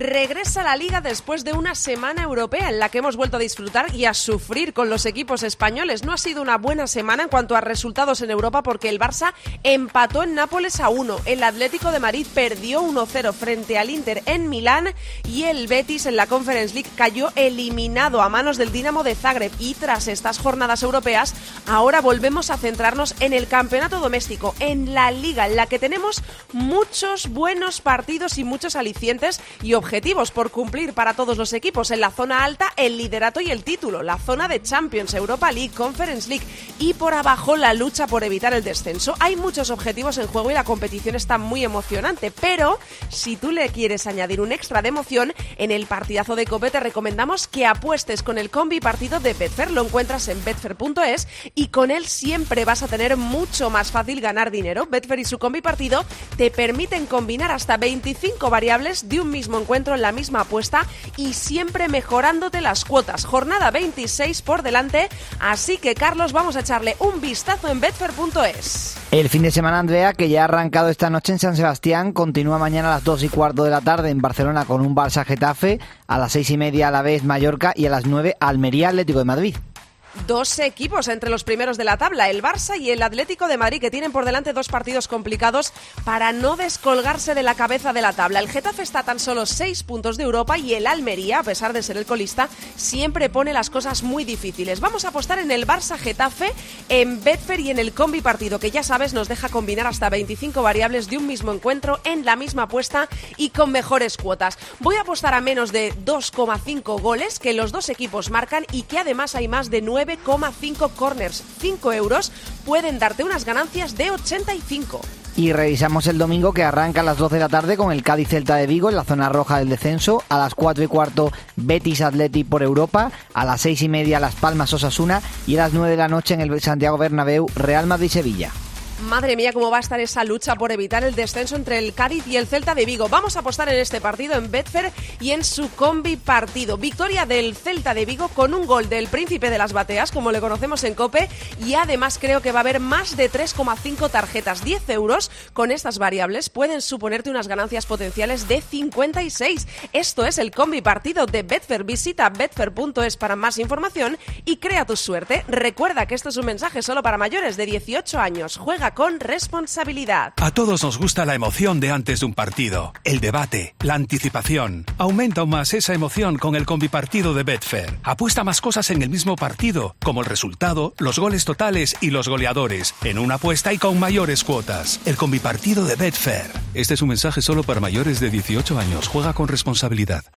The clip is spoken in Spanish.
regresa a la liga después de una semana europea en la que hemos vuelto a disfrutar y a sufrir con los equipos españoles. No ha sido una buena semana en cuanto a resultados en Europa porque el Barça empató en Nápoles a 1, el Atlético de Madrid perdió 1-0 frente al Inter en Milán y el Betis en la Conference League cayó eliminado a manos del Dinamo de Zagreb y tras estas jornadas europeas ahora volvemos a centrarnos en el campeonato doméstico, en la liga en la que tenemos muchos buenos partidos y muchos alicientes y objetivos por cumplir para todos los equipos. En la zona alta, el liderato y el título, la zona de Champions, Europa League, Conference League y por abajo la lucha por evitar el descenso. Hay muchos objetivos en juego y la competición está muy emocionante, pero si tú le quieres añadir un extra de emoción, en el partidazo de Cope te recomendamos que apuestes con el combi partido de Betfair. Lo encuentras en betfair.es y con él siempre vas a tener mucho más fácil ganar dinero. Betfair y su combi partido te permiten combinar hasta 25 variables de un mismo encuentro en la misma apuesta y siempre mejorándote las cuotas. Jornada 26 por delante, así que Carlos, vamos a echarle un vistazo en betfair.es. El fin de semana, Andrea, que ya ha arrancado esta noche en San Sebastián, continúa mañana a las 2 y cuarto de la tarde en Barcelona con un Barça Getafe, a las 6 y media a la vez Mallorca y a las 9 Almería Atlético de Madrid dos equipos entre los primeros de la tabla, el Barça y el Atlético de Madrid, que tienen por delante dos partidos complicados para no descolgarse de la cabeza de la tabla. El Getafe está tan solo seis puntos de Europa y el Almería, a pesar de ser el colista, siempre pone las cosas muy difíciles. Vamos a apostar en el Barça Getafe, en Betfair y en el combi partido, que ya sabes nos deja combinar hasta 25 variables de un mismo encuentro en la misma apuesta y con mejores cuotas. Voy a apostar a menos de 2,5 goles que los dos equipos marcan y que además hay más de 9 9,5 corners. 5 euros pueden darte unas ganancias de 85. Y revisamos el domingo que arranca a las 12 de la tarde con el Cádiz Celta de Vigo en la zona roja del descenso. A las 4 y cuarto Betis Athletic por Europa. A las 6 y media Las Palmas Osasuna. Y a las 9 de la noche en el Santiago Bernabéu Real Madrid Sevilla. Madre mía, cómo va a estar esa lucha por evitar el descenso entre el Cádiz y el Celta de Vigo. Vamos a apostar en este partido en Betfair y en su combi partido. Victoria del Celta de Vigo con un gol del Príncipe de las Bateas, como le conocemos en Cope, y además creo que va a haber más de 3,5 tarjetas. 10 euros con estas variables pueden suponerte unas ganancias potenciales de 56. Esto es el combi partido de Betfair. Visita betfair.es para más información y crea tu suerte. Recuerda que esto es un mensaje solo para mayores de 18 años. Con responsabilidad. A todos nos gusta la emoción de antes de un partido, el debate, la anticipación. Aumenta aún más esa emoción con el combipartido de Betfair. Apuesta más cosas en el mismo partido, como el resultado, los goles totales y los goleadores, en una apuesta y con mayores cuotas. El combipartido de Betfair. Este es un mensaje solo para mayores de 18 años. Juega con responsabilidad.